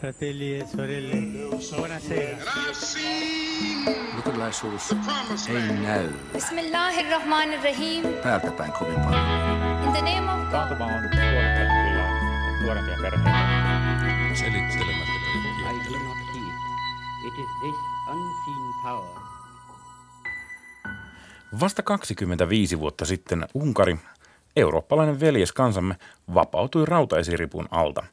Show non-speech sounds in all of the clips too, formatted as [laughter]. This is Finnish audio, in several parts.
fratelli e sorelle, buonasera. Luterilaisuus ei näy Bismillahirrahmanirrahim. päältä päin kovin paljon. In the name of God. Taantuma on nuorempia perheitä. Selittelemättä I kaikkia. do not heed. It is this unseen power Vasta 25 vuotta sitten Unkari, eurooppalainen veljeskansamme, vapautui rautaesiripun alta.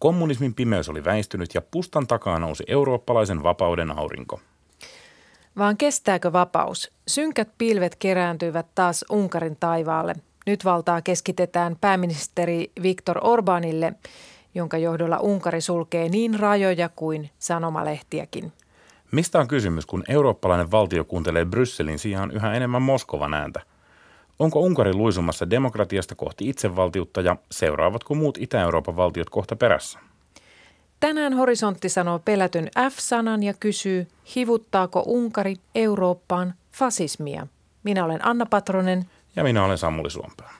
Kommunismin pimeys oli väistynyt ja pustan takaa nousi eurooppalaisen vapauden aurinko. Vaan kestääkö vapaus? Synkät pilvet kerääntyivät taas Unkarin taivaalle. Nyt valtaa keskitetään pääministeri Viktor Orbanille, jonka johdolla Unkari sulkee niin rajoja kuin sanomalehtiäkin. Mistä on kysymys, kun eurooppalainen valtio kuuntelee Brysselin sijaan yhä enemmän Moskovan ääntä? Onko Unkari luisumassa demokratiasta kohti itsevaltiutta ja seuraavatko muut Itä-Euroopan valtiot kohta perässä? Tänään Horisontti sanoo pelätyn F-sanan ja kysyy, hivuttaako Unkari Eurooppaan fasismia? Minä olen Anna Patronen. Ja minä olen Samuli Suompää.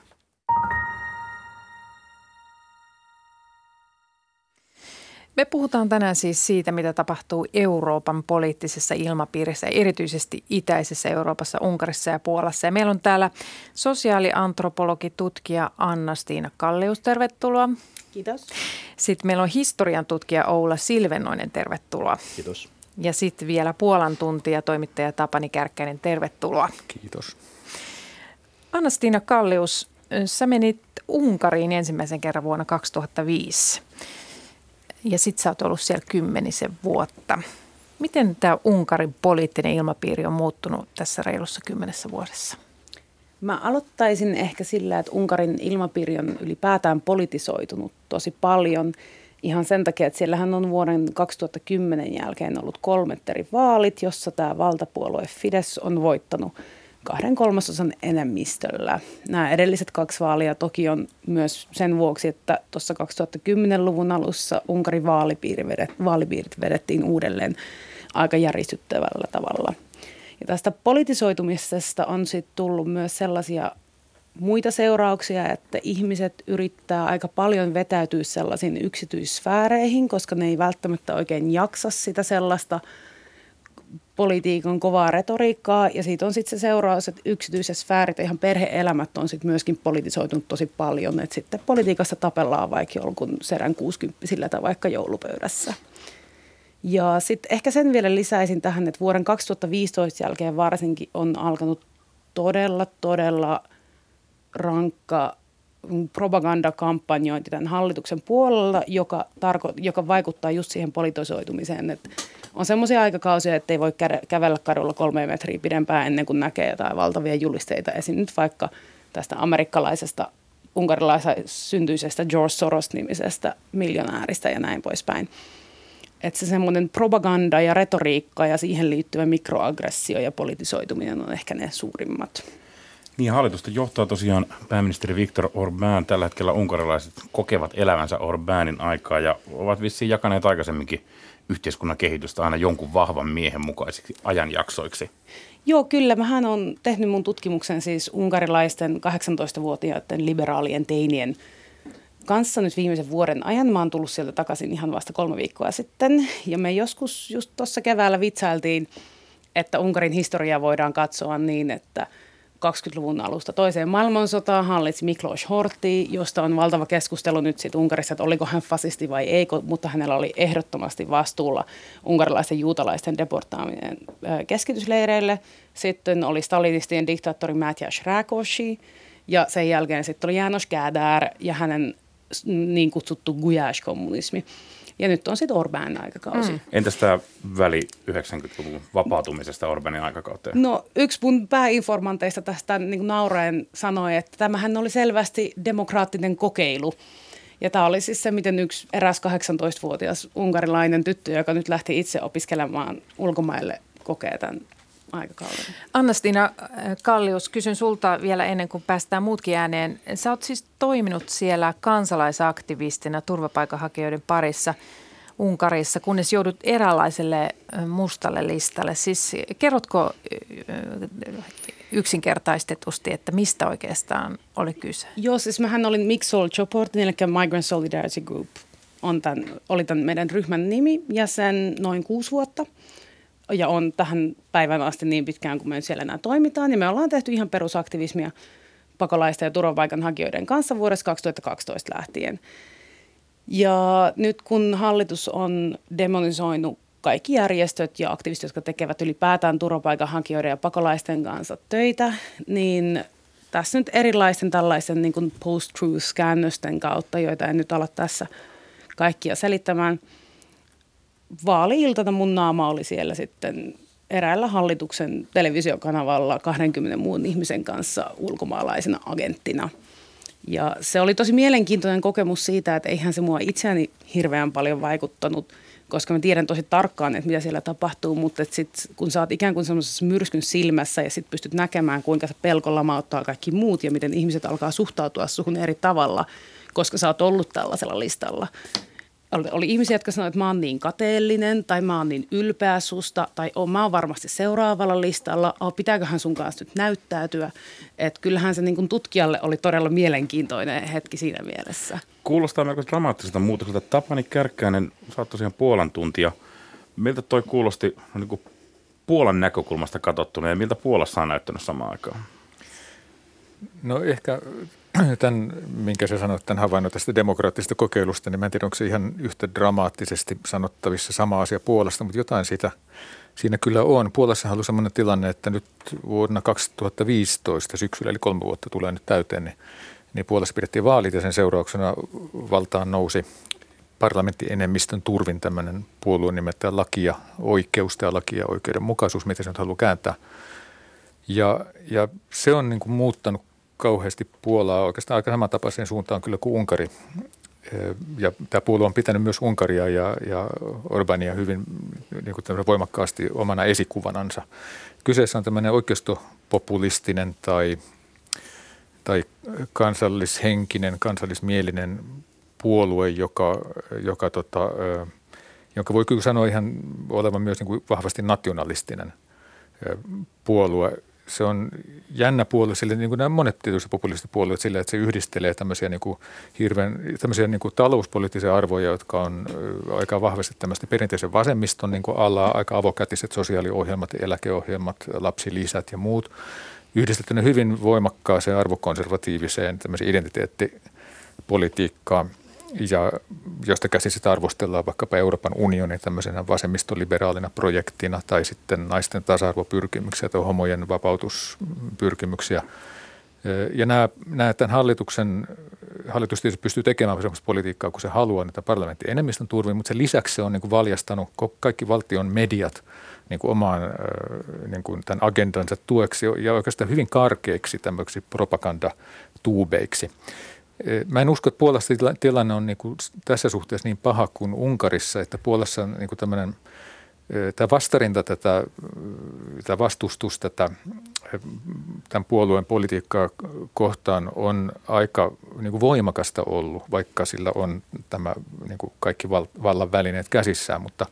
Me puhutaan tänään siis siitä, mitä tapahtuu Euroopan poliittisessa ilmapiirissä, erityisesti itäisessä Euroopassa, Unkarissa ja Puolassa. Ja meillä on täällä sosiaaliantropologi, tutkija Anna-Stiina Kallius, tervetuloa. Kiitos. Sitten meillä on historian tutkija Oula Silvennoinen, tervetuloa. Kiitos. Ja sitten vielä Puolan tuntija, toimittaja Tapani Kärkkäinen, tervetuloa. Kiitos. Anna-Stiina Kallius, sä menit Unkariin ensimmäisen kerran vuonna 2005. Ja sit sä oot ollut siellä kymmenisen vuotta. Miten tämä Unkarin poliittinen ilmapiiri on muuttunut tässä reilussa kymmenessä vuodessa? Mä aloittaisin ehkä sillä, että Unkarin ilmapiiri on ylipäätään politisoitunut tosi paljon. Ihan sen takia, että siellähän on vuoden 2010 jälkeen ollut kolmet eri vaalit, jossa tämä valtapuolue Fidesz on voittanut kahden kolmasosan enemmistöllä. Nämä edelliset kaksi vaalia toki on myös sen vuoksi, että tuossa 2010-luvun alussa Unkarin vaalipiiri vedet, vaalipiirit vedettiin uudelleen aika järisyttävällä tavalla. Ja tästä politisoitumisesta on sitten tullut myös sellaisia muita seurauksia, että ihmiset yrittää aika paljon vetäytyä sellaisiin yksityissfääreihin, koska ne ei välttämättä oikein jaksa sitä sellaista politiikan kovaa retoriikkaa. Ja siitä on sitten se seuraus, että yksityiset sfäärit ja ihan perheelämät on sitten myöskin politisoitunut tosi paljon. Että sitten politiikassa tapellaan vaikka jonkun serän 60 tai vaikka joulupöydässä. Ja sitten ehkä sen vielä lisäisin tähän, että vuoden 2015 jälkeen varsinkin on alkanut todella, todella rankka propagandakampanjointi tämän hallituksen puolella, joka, tarko- joka vaikuttaa just siihen politisoitumiseen. Että on semmoisia aikakausia, että ei voi kä- kävellä kadulla kolme metriä pidempään ennen kuin näkee jotain valtavia julisteita. Esim. nyt vaikka tästä amerikkalaisesta, unkarilaisesta syntyisestä George Soros-nimisestä miljonääristä ja näin poispäin. Että se semmoinen propaganda ja retoriikka ja siihen liittyvä mikroaggressio ja politisoituminen on ehkä ne suurimmat. Niin hallitusta johtaa tosiaan pääministeri Viktor Orbán. Tällä hetkellä unkarilaiset kokevat elävänsä Orbánin aikaa ja ovat vissiin jakaneet aikaisemminkin yhteiskunnan kehitystä aina jonkun vahvan miehen mukaisiksi ajanjaksoiksi. Joo, kyllä. Mähän on tehnyt mun tutkimuksen siis unkarilaisten 18-vuotiaiden liberaalien teinien kanssa nyt viimeisen vuoden ajan. Mä oon tullut sieltä takaisin ihan vasta kolme viikkoa sitten. Ja me joskus just tuossa keväällä vitsailtiin, että Unkarin historiaa voidaan katsoa niin, että 20-luvun alusta toiseen maailmansotaan hallitsi Miklos Horthy, josta on valtava keskustelu nyt sitten Unkarissa, että oliko hän fasisti vai ei, mutta hänellä oli ehdottomasti vastuulla unkarilaisten juutalaisten deportaaminen keskitysleireille. Sitten oli stalinistien diktaattori Matjaš Rákosi ja sen jälkeen sitten oli János Kádár ja hänen niin kutsuttu Guyash-kommunismi. Ja nyt on sitten Orbán aikakausi. Mm. Entäs tämä väli 90-luvun vapautumisesta Orbanin aikakauteen? No yksi mun pääinformanteista tästä niin nauraen sanoi, että tämähän oli selvästi demokraattinen kokeilu. Ja tämä oli siis se, miten yksi eräs 18-vuotias unkarilainen tyttö, joka nyt lähti itse opiskelemaan ulkomaille, kokee tämän aikakauden. Anna-Stina Kallius, kysyn sulta vielä ennen kuin päästään muutkin ääneen. Sä oot siis toiminut siellä kansalaisaktivistina turvapaikanhakijoiden parissa Unkarissa, kunnes joudut eräänlaiselle mustalle listalle. Siis kerrotko yksinkertaistetusti, että mistä oikeastaan oli kyse? Joo, siis mähän olin Mixol Choportin, eli Migrant Solidarity Group on tämän, oli tämän meidän ryhmän nimi ja sen noin kuusi vuotta. Ja on tähän päivän asti niin pitkään, kun me siellä enää toimitaan. Ja me ollaan tehty ihan perusaktivismia pakolaisten ja turvapaikanhakijoiden kanssa vuodesta 2012 lähtien. Ja nyt kun hallitus on demonisoinut kaikki järjestöt ja aktivistit, jotka tekevät ylipäätään turvapaikanhakijoiden ja pakolaisten kanssa töitä, niin tässä nyt erilaisten tällaisen niin post-truth-käännösten kautta, joita en nyt ala tässä kaikkia selittämään. Vaali-iltana mun naama oli siellä sitten eräällä hallituksen televisiokanavalla 20 muun ihmisen kanssa ulkomaalaisena agenttina. Ja se oli tosi mielenkiintoinen kokemus siitä, että eihän se mua itseäni hirveän paljon vaikuttanut – koska mä tiedän tosi tarkkaan, että mitä siellä tapahtuu, mutta sit, kun sä oot ikään kuin semmoisessa myrskyn silmässä ja sitten pystyt näkemään, kuinka se pelko lamauttaa kaikki muut ja miten ihmiset alkaa suhtautua suhun eri tavalla, koska sä oot ollut tällaisella listalla, oli, oli ihmisiä, jotka sanoivat, että mä oon niin kateellinen tai mä oon niin ylpeä susta tai oh, mä oon varmasti seuraavalla listalla. Oh, pitääköhän sun kanssa nyt näyttäytyä? Että kyllähän se niin kuin tutkijalle oli todella mielenkiintoinen hetki siinä mielessä. Kuulostaa melko dramaattiselta muutokselta. Tapani Kärkkäinen, sä oot tosiaan Puolan tuntia. Miltä toi kuulosti niin kuin Puolan näkökulmasta katsottuna ja miltä Puolassa on näyttänyt samaan aikaan? No ehkä [clears throat] tämän, minkä sä sanoit, tämän havainnon tästä demokraattisesta kokeilusta, niin mä en tiedä, onko se ihan yhtä dramaattisesti sanottavissa sama asia Puolasta, mutta jotain siitä siinä kyllä on. Puolassa on sellainen tilanne, että nyt vuonna 2015 syksyllä, eli kolme vuotta tulee nyt täyteen, niin, niin Puolassa pidettiin vaalit ja sen seurauksena valtaan nousi parlamenttienemmistön turvin tämmöinen puolueen nimeltä laki ja oikeus tai laki ja oikeudenmukaisuus, miten se nyt haluaa kääntää. Ja, ja se on niin kuin muuttanut kauheasti Puolaa oikeastaan aika samantapaiseen suuntaan kyllä kuin Unkari. Ja tämä puolue on pitänyt myös Unkaria ja, ja Orbania hyvin niin kuin voimakkaasti omana esikuvanansa. Kyseessä on tämmöinen oikeistopopulistinen tai, tai kansallishenkinen, kansallismielinen puolue, joka, joka tota, jonka voi kyllä sanoa ihan olevan myös niin kuin vahvasti nationalistinen puolue se on jännä puolue sille, niin kuin nämä monet tietysti populistiset puolueet sille, että se yhdistelee tämmöisiä, niin kuin hirveän, tämmöisiä niin kuin talouspoliittisia arvoja, jotka on aika vahvasti tämmöistä perinteisen vasemmiston niin kuin alla, aika avokätiset sosiaaliohjelmat, eläkeohjelmat, lapsilisät ja muut, yhdistettynä hyvin voimakkaaseen arvokonservatiiviseen tämmöiseen identiteettipolitiikkaan – ja josta käsin sitä arvostellaan vaikkapa Euroopan unionin tämmöisenä vasemmistoliberaalina projektina tai sitten naisten tasa-arvopyrkimyksiä tai homojen vapautuspyrkimyksiä. Ja nämä, nämä tämän hallituksen, hallitus tietysti pystyy tekemään sellaista politiikkaa kuin se haluaa, että parlamentti enemmistön turvin, mutta sen lisäksi se on niin kuin valjastanut kaikki valtion mediat niin kuin omaan niin kuin tämän agendansa tueksi ja oikeastaan hyvin karkeiksi tämmöiksi propagandatuubeiksi. Mä en usko, että Puolassa tilanne on niin kuin tässä suhteessa niin paha kuin Unkarissa, että Puolassa on niin tämmöinen tämä vastarinta tätä, tätä vastustus tätä, tämän puolueen politiikkaa kohtaan on aika niin kuin voimakasta ollut, vaikka sillä on tämä niin kuin kaikki vallan välineet käsissään, mutta,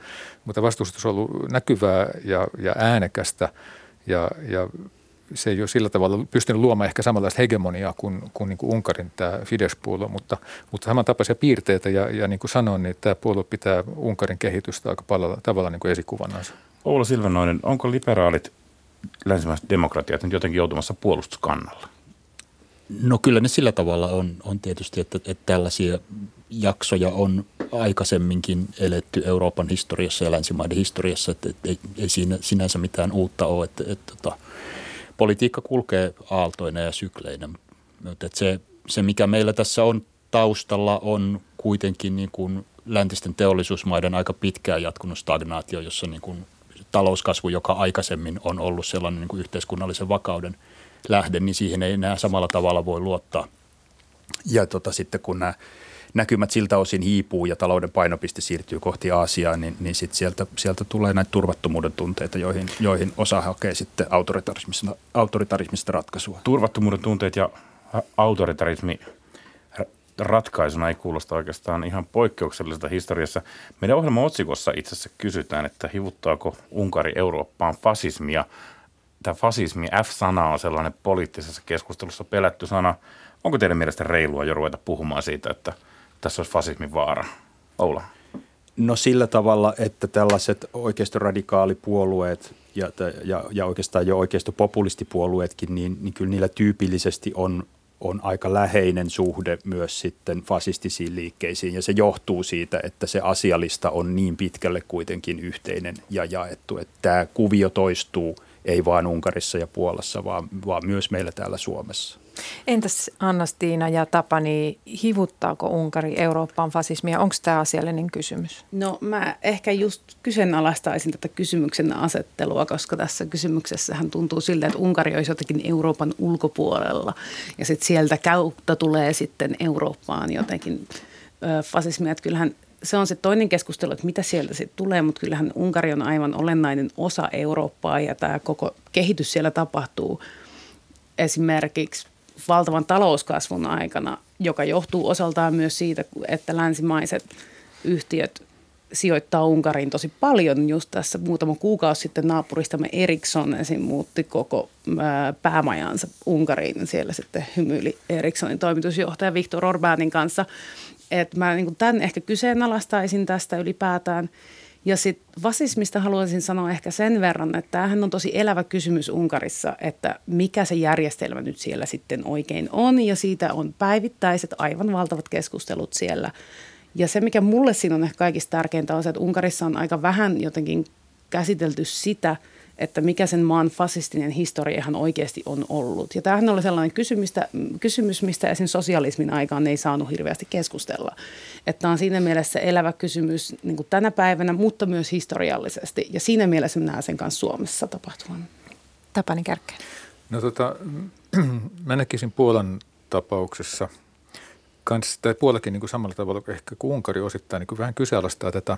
mutta vastustus on ollut näkyvää ja, ja äänekästä ja, ja se ei ole sillä tavalla pystynyt luomaan ehkä samanlaista hegemoniaa kuin, kuin, niin kuin Unkarin tämä Fidesz-puolue, mutta, mutta samantapaisia piirteitä ja, ja niin kuin sanoin, niin tämä puolue pitää Unkarin kehitystä aika paljon tavalla niin kuin esikuvannansa. Oula Silvenoinen, onko liberaalit länsimaiset demokratiat nyt jotenkin joutumassa puolustuskannalle? No kyllä ne sillä tavalla on, on tietysti, että, että tällaisia jaksoja on aikaisemminkin eletty Euroopan historiassa ja länsimaiden historiassa, että, että ei, ei siinä sinänsä mitään uutta ole, että, että, että tota, politiikka kulkee aaltoina ja sykleinä, mutta se, se mikä meillä tässä on taustalla on kuitenkin niin kuin läntisten teollisuusmaiden aika pitkään jatkunut stagnaatio, jossa niin kuin talouskasvu, joka aikaisemmin on ollut sellainen niin kuin yhteiskunnallisen vakauden lähde, niin siihen ei enää samalla tavalla voi luottaa. Ja tota, sitten kun nämä näkymät siltä osin hiipuu ja talouden painopiste siirtyy kohti Aasiaa, niin, niin sit sieltä, sieltä tulee näitä turvattomuuden tunteita, joihin, joihin osa hakee sitten autoritarismista, autoritarismista ratkaisua. Turvattomuuden tunteet ja autoritarismi ratkaisuna ei kuulosta oikeastaan ihan poikkeukselliselta historiassa. Meidän ohjelman otsikossa itse asiassa kysytään, että hivuttaako Unkari Eurooppaan fasismia. Tämä fasismi, F-sana on sellainen poliittisessa keskustelussa pelätty sana. Onko teidän mielestä reilua jo ruveta puhumaan siitä, että – tässä olisi fasismin vaara? Oula? No sillä tavalla, että tällaiset oikeistoradikaalipuolueet ja, ja, ja oikeastaan jo oikeistopopulistipuolueetkin, niin, niin kyllä niillä tyypillisesti on, on aika läheinen suhde myös sitten fasistisiin liikkeisiin ja se johtuu siitä, että se asialista on niin pitkälle kuitenkin yhteinen ja jaettu, että tämä kuvio toistuu ei vain Unkarissa ja Puolassa, vaan, vaan myös meillä täällä Suomessa. Entäs Anna-Stiina ja Tapani, hivuttaako Unkari Eurooppaan fasismia? Onko tämä asiallinen kysymys? No mä ehkä just kyseenalaistaisin tätä kysymyksen asettelua, koska tässä kysymyksessähän tuntuu siltä, että Unkari olisi jotenkin Euroopan ulkopuolella ja sitten sieltä kautta tulee sitten Eurooppaan jotenkin fasismia. Että kyllähän se on se toinen keskustelu, että mitä sieltä sitten tulee, mutta kyllähän Unkari on aivan olennainen osa Eurooppaa ja tämä koko kehitys siellä tapahtuu esimerkiksi valtavan talouskasvun aikana, joka johtuu osaltaan myös siitä, että länsimaiset yhtiöt sijoittaa Unkariin tosi paljon. Just tässä muutama kuukausi sitten naapuristamme Ericsson esim. muutti koko päämajansa Unkariin. Siellä sitten hymyili Ericssonin toimitusjohtaja Viktor Orbanin kanssa. Et mä niin tämän ehkä kyseenalaistaisin tästä ylipäätään – ja sitten vasismista haluaisin sanoa ehkä sen verran, että tämähän on tosi elävä kysymys Unkarissa, että mikä se järjestelmä nyt siellä sitten oikein on. Ja siitä on päivittäiset aivan valtavat keskustelut siellä. Ja se, mikä mulle siinä on ehkä kaikista tärkeintä, on se, että Unkarissa on aika vähän jotenkin käsitelty sitä – että mikä sen maan fasistinen historia ihan oikeasti on ollut. Ja tämähän oli sellainen kysymys, kysymys mistä esim. sosialismin aikaan ei saanut hirveästi keskustella. Että on siinä mielessä elävä kysymys niin kuin tänä päivänä, mutta myös historiallisesti. Ja siinä mielessä näen sen kanssa Suomessa tapahtuvan. Tapani Kärkkä. No tota, [clears throat] mä näkisin Puolan tapauksessa kans, tai Puolakin niin kuin samalla tavalla ehkä kuin Unkari osittain niin kuin vähän kyseenalaistaa tätä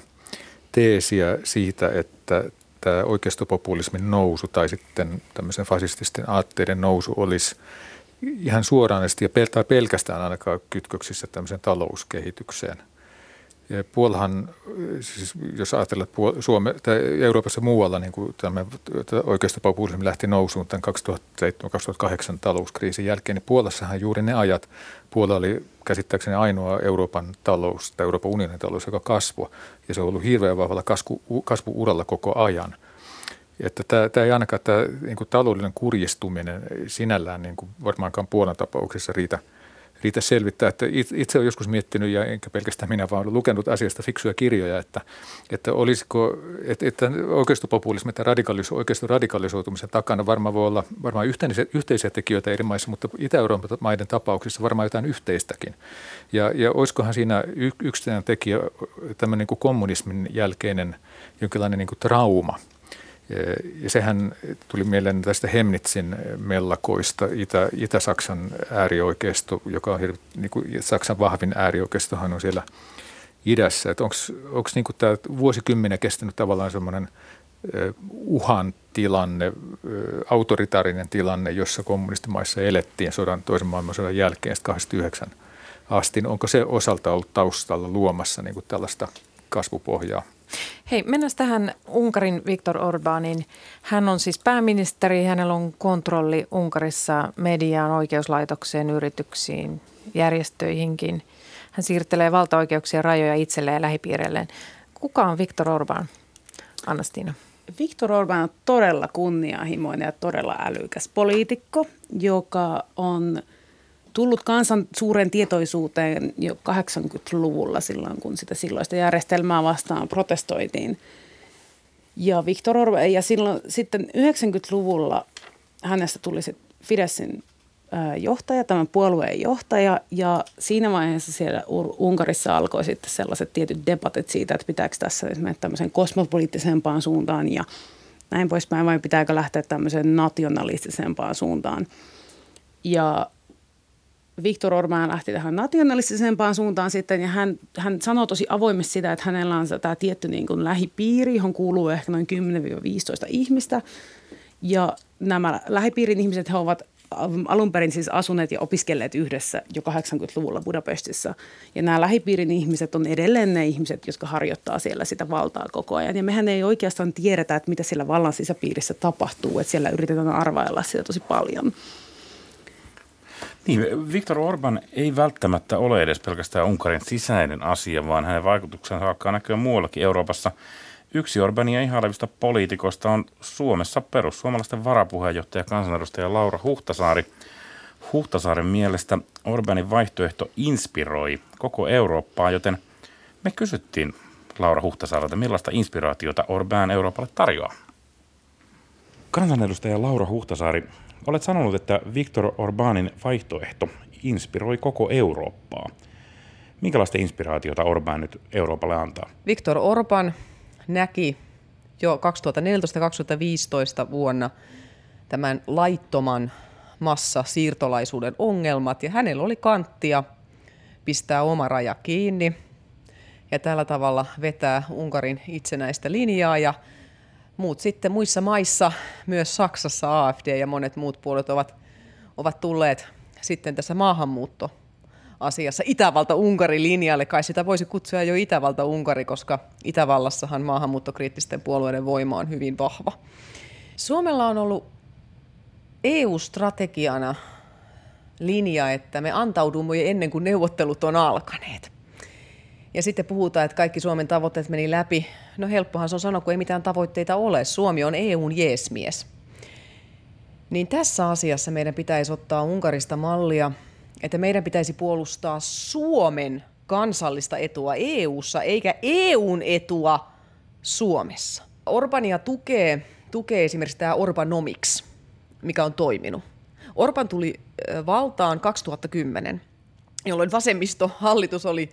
teesiä siitä, että tämä oikeistopopulismin nousu tai sitten tämmöisen fasististen aatteiden nousu olisi ihan suoraan ja pel- pelkästään ainakaan kytköksissä tämmöiseen talouskehitykseen. Puolahan, siis jos ajatellaan, että Suome, tai Euroopassa muualla niin kuin tämä oikeistopopulismi lähti nousuun tämän 2007-2008 talouskriisin jälkeen, niin Puolassahan juuri ne ajat, Puola oli käsittääkseni ainoa Euroopan talous tai Euroopan unionin talous, joka kasvoi. Ja se on ollut hirveän vahvalla kasvu, kasvuuralla koko ajan. Että tämä, tämä ei ainakaan tämä niin kuin taloudellinen kurjistuminen sinällään niin kuin varmaankaan Puolan tapauksessa riitä, riitä selvittää. Että itse olen joskus miettinyt, ja enkä pelkästään minä, vaan lukenut asiasta fiksuja kirjoja, että, että olisiko, että, että oikeistopopulismi tai radikaliso, oikeiston radikalisoitumisen takana varmaan voi olla varmaan yhteisiä, yhteisiä tekijöitä eri maissa, mutta Itä-Euroopan maiden tapauksissa varmaan jotain yhteistäkin. Ja, ja olisikohan siinä yksittäinen tekijä tämmöinen niin kuin kommunismin jälkeinen jonkinlainen niin kuin trauma – ja sehän tuli mieleen tästä Hemnitsin mellakoista, Itä, Itä-Saksan äärioikeisto, joka on niin kuin Saksan vahvin äärioikeistohan on siellä idässä. Onko niin tämä vuosikymmenen kestänyt tavallaan semmoinen uhan tilanne, autoritaarinen tilanne, jossa kommunistimaissa elettiin sodan, toisen maailmansodan jälkeen 89 asti. Onko se osalta ollut taustalla luomassa niin kuin tällaista kasvupohjaa? Hei, mennään tähän Unkarin Viktor Orbanin. Hän on siis pääministeri, hänellä on kontrolli Unkarissa mediaan, oikeuslaitokseen, yrityksiin, järjestöihinkin. Hän siirtelee valtaoikeuksien rajoja itselleen ja lähipiireilleen. Kuka on Viktor Orban, Anastina? Viktor Orban on todella kunnianhimoinen ja todella älykäs poliitikko, joka on – tullut kansan suuren tietoisuuteen jo 80-luvulla silloin, kun sitä silloista järjestelmää vastaan protestoitiin. Ja Viktor Orban, ja silloin sitten 90-luvulla hänestä tuli sitten Fidesin johtaja, tämän puolueen johtaja, ja siinä vaiheessa siellä Unkarissa alkoi sitten sellaiset tietyt debatit siitä, että pitääkö tässä mennä tämmöiseen kosmopoliittisempaan suuntaan ja näin poispäin, vai pitääkö lähteä tämmöiseen nationalistisempaan suuntaan. Ja Viktor Orban lähti tähän nationalistisempaan suuntaan sitten ja hän, hän sanoi tosi avoimesti sitä, että hänellä on tämä tietty niin kuin lähipiiri, johon kuuluu ehkä noin 10-15 ihmistä. Ja nämä lähipiirin ihmiset, he ovat alun perin siis asuneet ja opiskelleet yhdessä jo 80-luvulla Budapestissa. Ja nämä lähipiirin ihmiset on edelleen ne ihmiset, jotka harjoittaa siellä sitä valtaa koko ajan. Ja mehän ei oikeastaan tiedetä, että mitä siellä vallan sisäpiirissä tapahtuu, että siellä yritetään arvailla sitä tosi paljon. Niin, Viktor Orban ei välttämättä ole edes pelkästään Unkarin sisäinen asia, vaan hänen vaikutuksensa alkaa näkyä muuallakin Euroopassa. Yksi Orbania ihailevista poliitikoista on Suomessa perussuomalaisten varapuheenjohtaja kansanedustaja Laura Huhtasaari. Huhtasaaren mielestä Orbanin vaihtoehto inspiroi koko Eurooppaa, joten me kysyttiin Laura Huhtasaarelta, millaista inspiraatiota Orban Euroopalle tarjoaa. Kansanedustaja Laura Huhtasaari, olet sanonut, että Viktor Orbanin vaihtoehto inspiroi koko Eurooppaa. Minkälaista inspiraatiota Orban nyt Euroopalle antaa? Viktor Orban näki jo 2014-2015 vuonna tämän laittoman massa siirtolaisuuden ongelmat ja hänellä oli kanttia pistää oma raja kiinni ja tällä tavalla vetää Unkarin itsenäistä linjaa ja muut sitten muissa maissa, myös Saksassa AFD ja monet muut puolet ovat, ovat tulleet sitten tässä maahanmuutto asiassa Itävalta-Unkari linjalle. Kai sitä voisi kutsua jo Itävalta-Unkari, koska Itävallassahan maahanmuuttokriittisten puolueiden voima on hyvin vahva. Suomella on ollut EU-strategiana linja, että me antaudumme ennen kuin neuvottelut on alkaneet. Ja sitten puhutaan, että kaikki Suomen tavoitteet meni läpi. No helppohan se on sanoa, kun ei mitään tavoitteita ole. Suomi on EUn jeesmies. Niin tässä asiassa meidän pitäisi ottaa Unkarista mallia, että meidän pitäisi puolustaa Suomen kansallista etua EU:ssa eikä EUn etua Suomessa. Orbania tukee, tukee esimerkiksi tämä Orbanomics, mikä on toiminut. Orban tuli valtaan 2010, jolloin vasemmistohallitus oli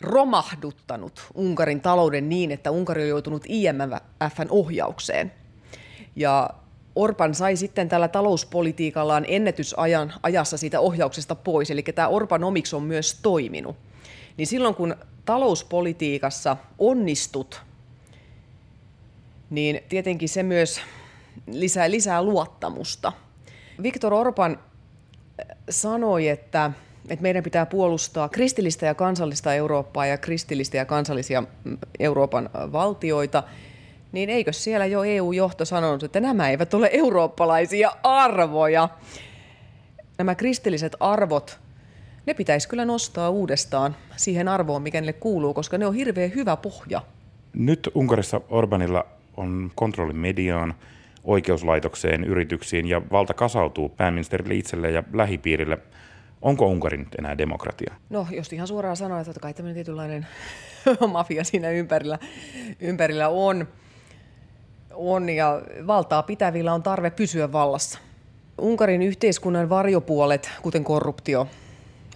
romahduttanut Unkarin talouden niin, että Unkari on joutunut IMFn ohjaukseen. Ja Orban sai sitten tällä talouspolitiikallaan ennätysajan ajassa siitä ohjauksesta pois, eli tämä Orbanomics on myös toiminut. Niin silloin kun talouspolitiikassa onnistut, niin tietenkin se myös lisää, lisää luottamusta. Viktor Orban sanoi, että että meidän pitää puolustaa kristillistä ja kansallista Eurooppaa ja kristillistä ja kansallisia mm, Euroopan valtioita, niin eikö siellä jo EU-johto sanonut, että nämä eivät ole eurooppalaisia arvoja? Nämä kristilliset arvot, ne pitäisi kyllä nostaa uudestaan siihen arvoon, mikä niille kuuluu, koska ne on hirveän hyvä pohja. Nyt Unkarissa Orbanilla on kontrolli mediaan, oikeuslaitokseen, yrityksiin ja valta kasautuu pääministerille itselleen ja lähipiirille – Onko Unkari nyt enää demokratia? No, jos ihan suoraan sanoa, että kai tämmöinen tietynlainen [laughs] mafia siinä ympärillä, ympärillä on, on ja valtaa pitävillä on tarve pysyä vallassa. Unkarin yhteiskunnan varjopuolet, kuten korruptio,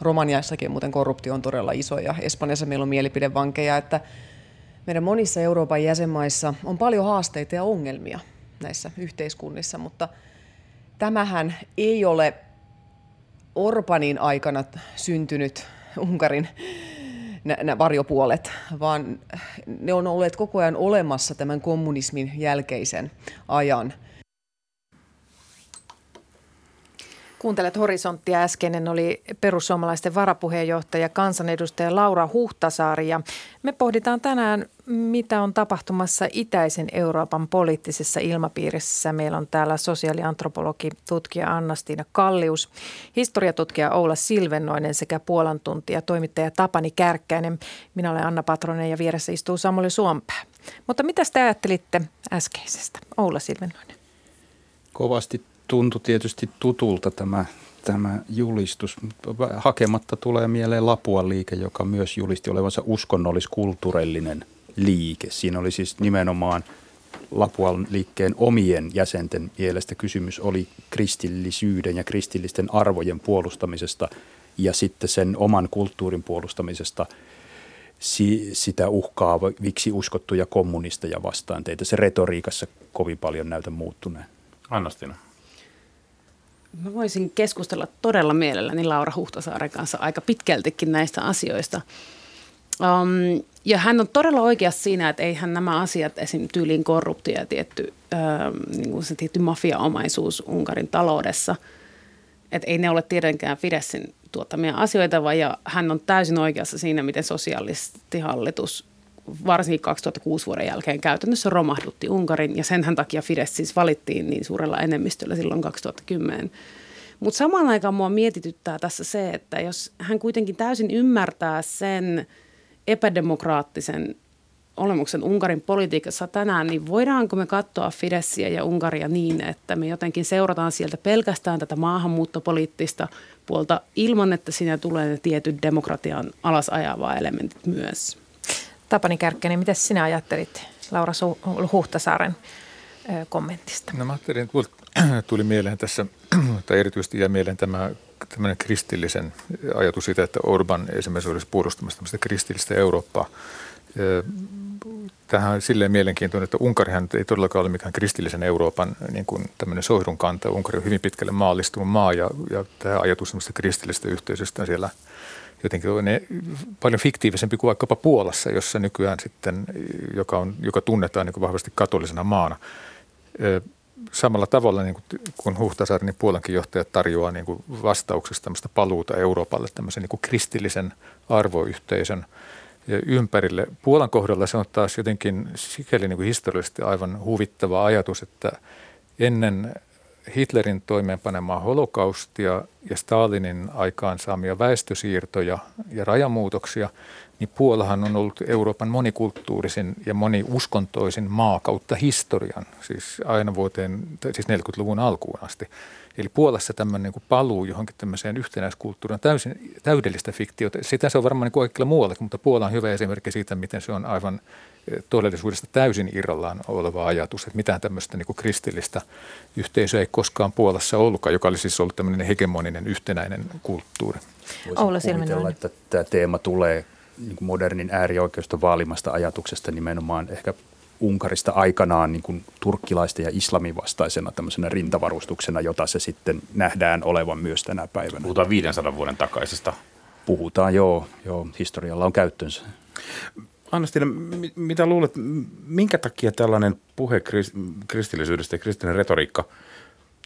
Romaniassakin muuten korruptio on todella iso ja Espanjassa meillä on mielipidevankeja, että meidän monissa Euroopan jäsenmaissa on paljon haasteita ja ongelmia näissä yhteiskunnissa, mutta tämähän ei ole Orbanin aikana syntynyt Unkarin nämä varjopuolet, vaan ne on olleet koko ajan olemassa tämän kommunismin jälkeisen ajan. Kuuntelet horisonttia äskeinen oli perussuomalaisten varapuheenjohtaja kansanedustaja Laura Huhtasaari ja me pohditaan tänään, mitä on tapahtumassa itäisen Euroopan poliittisessa ilmapiirissä. Meillä on täällä sosiaaliantropologi, tutkija Anna-Stiina Kallius, historiatutkija Oula Silvennoinen sekä Puolan tuntija toimittaja Tapani Kärkkäinen. Minä olen Anna Patronen ja vieressä istuu Samuli Suompää. Mutta mitä te ajattelitte äskeisestä? Oula Silvennoinen. Kovasti tuntui tietysti tutulta tämä, tämä julistus. Hakematta tulee mieleen Lapuan liike, joka myös julisti olevansa uskonnolliskulttuurellinen liike. Siinä oli siis nimenomaan Lapuan liikkeen omien jäsenten mielestä kysymys oli kristillisyyden ja kristillisten arvojen puolustamisesta ja sitten sen oman kulttuurin puolustamisesta si- sitä uhkaaviksi uskottuja kommunisteja vastaan. Teitä se retoriikassa kovin paljon näytä muuttuneen. Annastina. Mä voisin keskustella todella mielelläni Laura Huhtasaaren kanssa aika pitkältikin näistä asioista. Um, ja hän on todella oikeassa siinä, että eihän nämä asiat, esim. tyyliin korruptio ja tietty, ähm, niin kuin se tietty mafiaomaisuus Unkarin taloudessa, että ei ne ole tietenkään Fidessin tuottamia asioita, vaan ja hän on täysin oikeassa siinä, miten sosialistihallitus varsinkin 2006 vuoden jälkeen käytännössä romahdutti Unkarin ja senhän takia Fidesz siis valittiin niin suurella enemmistöllä silloin 2010. Mutta samaan aikaan mua mietityttää tässä se, että jos hän kuitenkin täysin ymmärtää sen epädemokraattisen olemuksen Unkarin politiikassa tänään, niin voidaanko me katsoa Fidessiä ja Unkaria niin, että me jotenkin seurataan sieltä pelkästään tätä maahanmuuttopoliittista puolta ilman, että siinä tulee ne tietyt demokratian alasajavaa elementit myös? Tapani Kärkkäinen, mitä sinä ajattelit Laura Huhtasaaren kommentista? No mä ajattelin, että [clears throat] tuli mieleen tässä, [clears throat] tai erityisesti jäi mieleen tämä tämmöinen kristillisen ajatus siitä, että Orban esimerkiksi olisi puolustamassa tämmöistä kristillistä Eurooppaa. Tähän on silleen mielenkiintoinen, että Unkarihan ei todellakaan ole mikään kristillisen Euroopan niin kuin tämmöinen soihdun kanta. Unkari on hyvin pitkälle maallistunut maa ja, ja tämä ajatus semmoista kristillisestä yhteisöstä siellä jotenkin ne paljon fiktiivisempi kuin vaikkapa Puolassa, jossa nykyään sitten, joka, on, joka tunnetaan niin vahvasti katolisena maana. Samalla tavalla niin kuin kun Huhtasaari, niin Puolankin johtajat tarjoaa niin kuin vastauksesta tämmöistä paluuta Euroopalle tämmöisen niin kuin kristillisen arvoyhteisön ympärille. Puolan kohdalla se on taas jotenkin sikäli niin kuin historiallisesti aivan huvittava ajatus, että ennen Hitlerin toimeenpanemaa holokaustia ja Stalinin aikaansaamia väestösiirtoja ja rajamuutoksia, niin Puolahan on ollut Euroopan monikulttuurisin ja moniuskontoisin maa kautta historian, siis aina vuoteen, siis 40-luvun alkuun asti. Eli Puolassa tämmöinen niin paluu johonkin tämmöiseen yhtenäiskulttuuriin on täysin täydellistä fiktiota. Sitä se on varmaan niin kaikilla muuallakin, mutta Puola on hyvä esimerkki siitä, miten se on aivan todellisuudesta täysin irrallaan oleva ajatus, että mitään tämmöistä niin kristillistä yhteisöä ei koskaan Puolassa ollutkaan, joka oli siis ollut tämmöinen hegemoninen yhtenäinen kulttuuri. Voisi kuvitella, että tämä teema tulee niin modernin äärioikeuston vaalimasta ajatuksesta nimenomaan ehkä Unkarista aikanaan niin kuin turkkilaista ja islamin vastaisena tämmöisenä rintavarustuksena, jota se sitten nähdään olevan myös tänä päivänä. Puhutaan 500 vuoden takaisesta. Puhutaan, joo. joo historialla on käyttönsä. Anna-Stina, mitä luulet, minkä takia tällainen puhe kristillisyydestä ja kristillinen retoriikka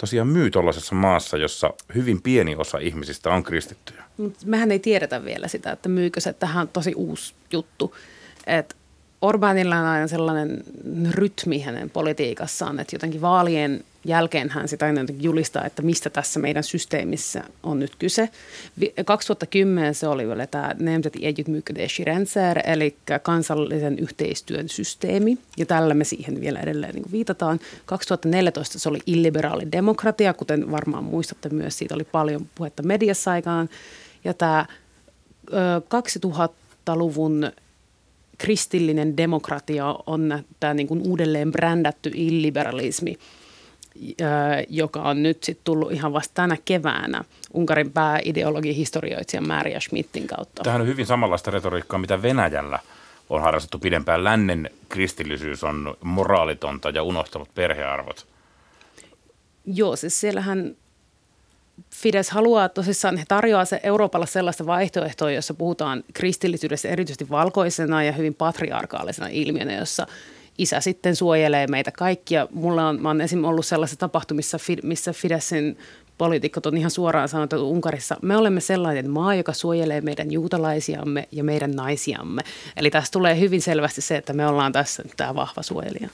tosiaan myy tuollaisessa maassa, jossa hyvin pieni osa ihmisistä on kristittyjä? Mehän ei tiedetä vielä sitä, että myykö se. Tähän on tosi uusi juttu. Että Orbanilla on aina sellainen rytmi hänen politiikassaan, että jotenkin vaalien jälkeen hän sitä aina julistaa, että mistä tässä meidän systeemissä on nyt kyse. 2010 se oli vielä tämä Nemzeti Együttműködési eli kansallisen yhteistyön systeemi, ja tällä me siihen vielä edelleen niin viitataan. 2014 se oli illiberaali demokratia, kuten varmaan muistatte myös, siitä oli paljon puhetta mediassa aikaan, ja tämä 2000-luvun kristillinen demokratia on tämä niin kuin uudelleen brändätty illiberalismi, joka on nyt sitten tullut ihan vasta tänä keväänä Unkarin pääideologi historioitsija Maria Schmidtin kautta. Tähän on hyvin samanlaista retoriikkaa, mitä Venäjällä on harrastettu pidempään. Lännen kristillisyys on moraalitonta ja unohtanut perhearvot. Joo, siis siellähän Fides haluaa tosissaan, he tarjoaa se Euroopalle sellaista vaihtoehtoa, jossa puhutaan kristillisyydestä erityisesti valkoisena ja hyvin patriarkaalisena ilmiönä, jossa isä sitten suojelee meitä kaikkia. Mulla on, mä olen esimerkiksi ollut sellaisessa tapahtumissa, missä Fidesin poliitikot on ihan suoraan sanottu Unkarissa, me olemme sellainen maa, joka suojelee meidän juutalaisiamme ja meidän naisiamme. Eli tässä tulee hyvin selvästi se, että me ollaan tässä tämä vahva suojelija.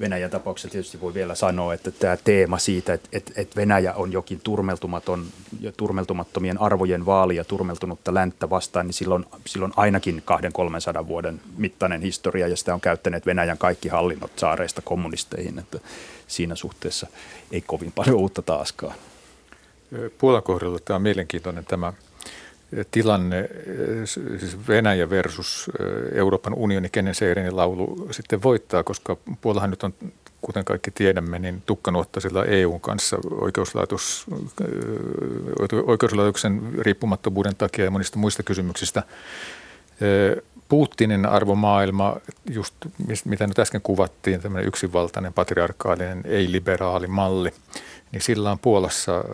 Venäjän tapauksessa tietysti voi vielä sanoa, että tämä teema siitä, että, että, Venäjä on jokin turmeltumaton, turmeltumattomien arvojen vaali ja turmeltunutta länttä vastaan, niin silloin, silloin ainakin 200-300 vuoden mittainen historia ja sitä on käyttäneet Venäjän kaikki hallinnot saareista kommunisteihin, että siinä suhteessa ei kovin paljon uutta taaskaan. Puolan kohdalla tämä on mielenkiintoinen tämä tilanne, siis Venäjä versus Euroopan unioni, kenen se laulu sitten voittaa, koska Puolahan nyt on, kuten kaikki tiedämme, niin tukkanuottaisilla EUn kanssa oikeuslaitos, oikeuslaitoksen riippumattomuuden takia ja monista muista kysymyksistä. Putinin arvomaailma, just mitä nyt äsken kuvattiin, tämmöinen yksinvaltainen, patriarkaalinen, ei-liberaali malli – niin sillä on Puolassa,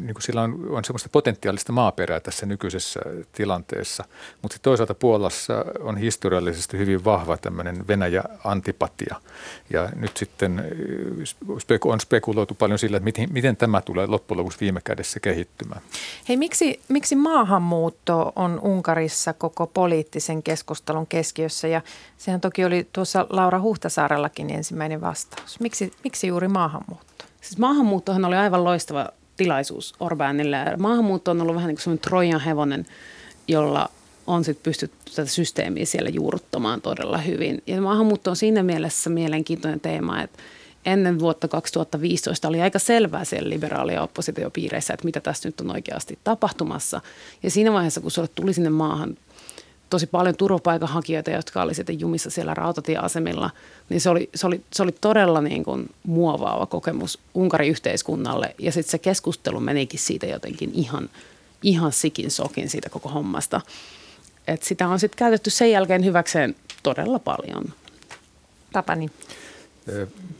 niin kuin sillä on, on semmoista potentiaalista maaperää tässä nykyisessä tilanteessa. Mutta toisaalta Puolassa on historiallisesti hyvin vahva tämmöinen Venäjä-antipatia. Ja nyt sitten on spekuloitu paljon sillä, että miten, miten tämä tulee loppujen lopuksi viime kädessä kehittymään. Hei, miksi, miksi maahanmuutto on Unkarissa koko poliittisen keskustelun keskiössä? Ja sehän toki oli tuossa Laura Huhtasaarellakin ensimmäinen vastaus. Miksi, miksi juuri maahanmuutto? Siis maahanmuuttohan oli aivan loistava tilaisuus Orbanille. Maahanmuutto on ollut vähän niin kuin Trojan hevonen, jolla on sitten pystytty tätä systeemiä siellä juuruttamaan todella hyvin. Ja maahanmuutto on siinä mielessä mielenkiintoinen teema, että ennen vuotta 2015 oli aika selvää siellä liberaalia oppositiopiireissä, että mitä tässä nyt on oikeasti tapahtumassa. Ja siinä vaiheessa, kun sulle tuli sinne maahan tosi paljon turvapaikanhakijoita, jotka oli sitten jumissa siellä rautatieasemilla, niin se oli, se oli, se oli todella niin kuin muovaava kokemus Unkarin yhteiskunnalle. Ja sitten se keskustelu menikin siitä jotenkin ihan, ihan sikin sokin siitä koko hommasta. Et sitä on sitten käytetty sen jälkeen hyväkseen todella paljon. Tapani.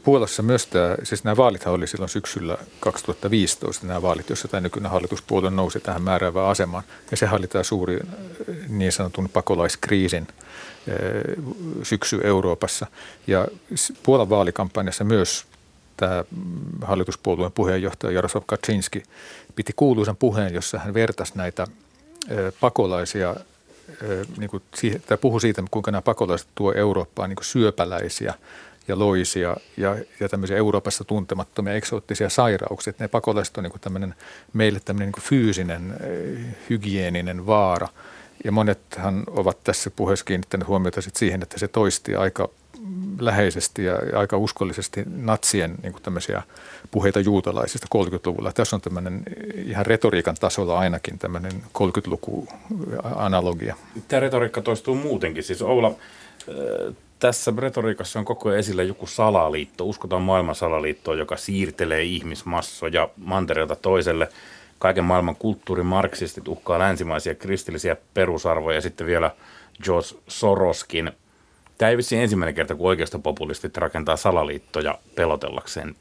Puolassa myös tämä, siis nämä vaalithan oli silloin syksyllä 2015, nämä vaalit, joissa tämä nykyinen hallituspuolue nousi tähän määräävään asemaan. Ja se oli tämä suuri niin sanotun pakolaiskriisin syksy Euroopassa. Ja Puolan vaalikampanjassa myös tämä hallituspuolueen puheenjohtaja Jaroslav Kaczynski piti kuuluisan puheen, jossa hän vertasi näitä pakolaisia, niin kuin, tai puhui siitä, kuinka nämä pakolaiset tuo Eurooppaan niin syöpäläisiä – ja loisia ja, ja tämmöisiä Euroopassa tuntemattomia eksoottisia sairauksia. Ne pakolaiset on niin tämmöinen, meille tämmöinen niin fyysinen, eh, hygieninen vaara. Ja monethan ovat tässä puheessa kiinnittäneet huomiota sit siihen, että se toisti aika läheisesti ja aika uskollisesti natsien niin tämmöisiä puheita juutalaisista 30-luvulla. Tässä on tämmöinen ihan retoriikan tasolla ainakin tämmöinen 30-luku analogia. Tämä retoriikka toistuu muutenkin. Siis Oula, eh, tässä retoriikassa on koko ajan esillä joku salaliitto. Uskotaan maailman salaliittoa, joka siirtelee ihmismassoja mantereelta toiselle. Kaiken maailman kulttuurimarksistit uhkaa länsimaisia kristillisiä perusarvoja ja sitten vielä George Soroskin. Tämä ei vissiin ensimmäinen kerta, kun oikeistopopulistit rakentaa salaliittoja pelotellakseen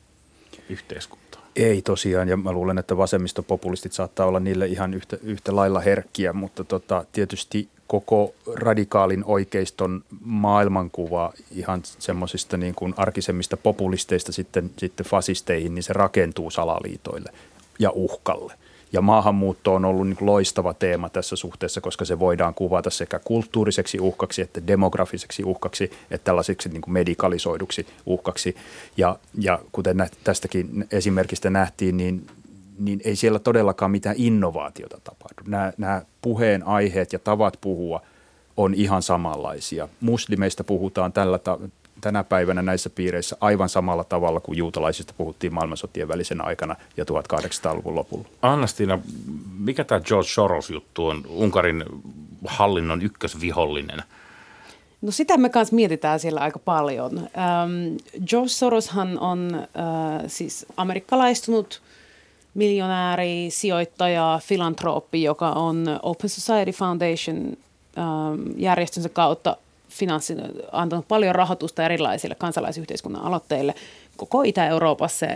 yhteiskuntaa. Ei tosiaan, ja mä luulen, että vasemmistopopulistit saattaa olla niille ihan yhtä, yhtä lailla herkkiä, mutta tota, tietysti koko radikaalin oikeiston maailmankuva ihan semmoisista niin kuin arkisemmista populisteista sitten, sitten fasisteihin, niin se rakentuu salaliitoille ja uhkalle. Ja maahanmuutto on ollut niin loistava teema tässä suhteessa, koska se voidaan kuvata sekä kulttuuriseksi uhkaksi että demografiseksi uhkaksi että tällaiseksi niin kuin medikalisoiduksi uhkaksi. Ja, ja kuten tästäkin esimerkistä nähtiin, niin niin ei siellä todellakaan mitään innovaatiota tapahdu. Nämä, nämä puheen aiheet ja tavat puhua on ihan samanlaisia. Muslimeista puhutaan tällä ta- tänä päivänä näissä piireissä aivan samalla tavalla kuin juutalaisista puhuttiin maailmansotien välisen aikana ja 1800-luvun lopulla. Anna-Stina, mikä tämä George Soros-juttu on Unkarin hallinnon ykkösvihollinen? No sitä me kanssa mietitään siellä aika paljon. Ähm, George Soroshan on äh, siis amerikkalaistunut – miljonääri, sijoittaja, filantrooppi, joka on Open Society Foundation ähm, järjestönsä kautta finanssi, antanut paljon rahoitusta erilaisille kansalaisyhteiskunnan aloitteille koko Itä-Euroopassa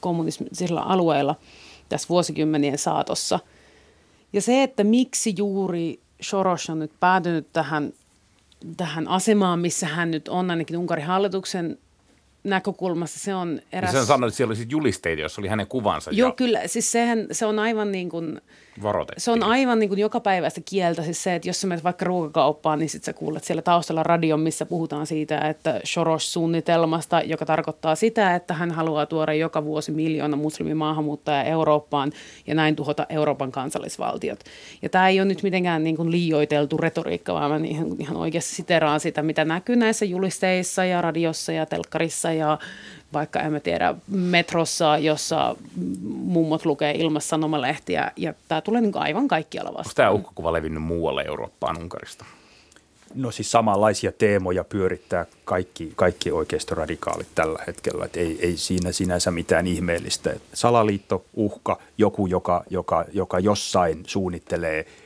kommunistisilla alueilla tässä vuosikymmenien saatossa. Ja se, että miksi juuri Soros on nyt päätynyt tähän, tähän asemaan, missä hän nyt on ainakin Unkarin hallituksen näkökulmasta se on eräs... Niin sen sanoit, että siellä oli julisteita, jossa oli hänen kuvansa. Joo, ja... kyllä. Siis sehän, se on aivan niin kuin se on aivan niin kuin joka päivästä kieltä. Siis se, että jos sä menet vaikka ruokakauppaan, niin sitten sä kuulet siellä taustalla radion, missä puhutaan siitä, että Soros-suunnitelmasta, joka tarkoittaa sitä, että hän haluaa tuoda joka vuosi miljoona muslimimaahanmuuttajaa Eurooppaan ja näin tuhota Euroopan kansallisvaltiot. Ja tämä ei ole nyt mitenkään niin kuin liioiteltu retoriikka, vaan mä ihan, ihan oikeasti siteraan sitä, mitä näkyy näissä julisteissa ja radiossa ja telkkarissa ja vaikka en mä tiedä, metrossa, jossa mummot lukee ilmassanomalehtiä ja tämä tulee niin aivan kaikkialla vastaan. Onko tämä uhkakuva levinnyt muualle Eurooppaan Unkarista? No siis samanlaisia teemoja pyörittää kaikki, kaikki oikeistoradikaalit tällä hetkellä. Et ei, ei siinä sinänsä mitään ihmeellistä. Salaliitto, uhka, joku, joka, joka, joka jossain suunnittelee –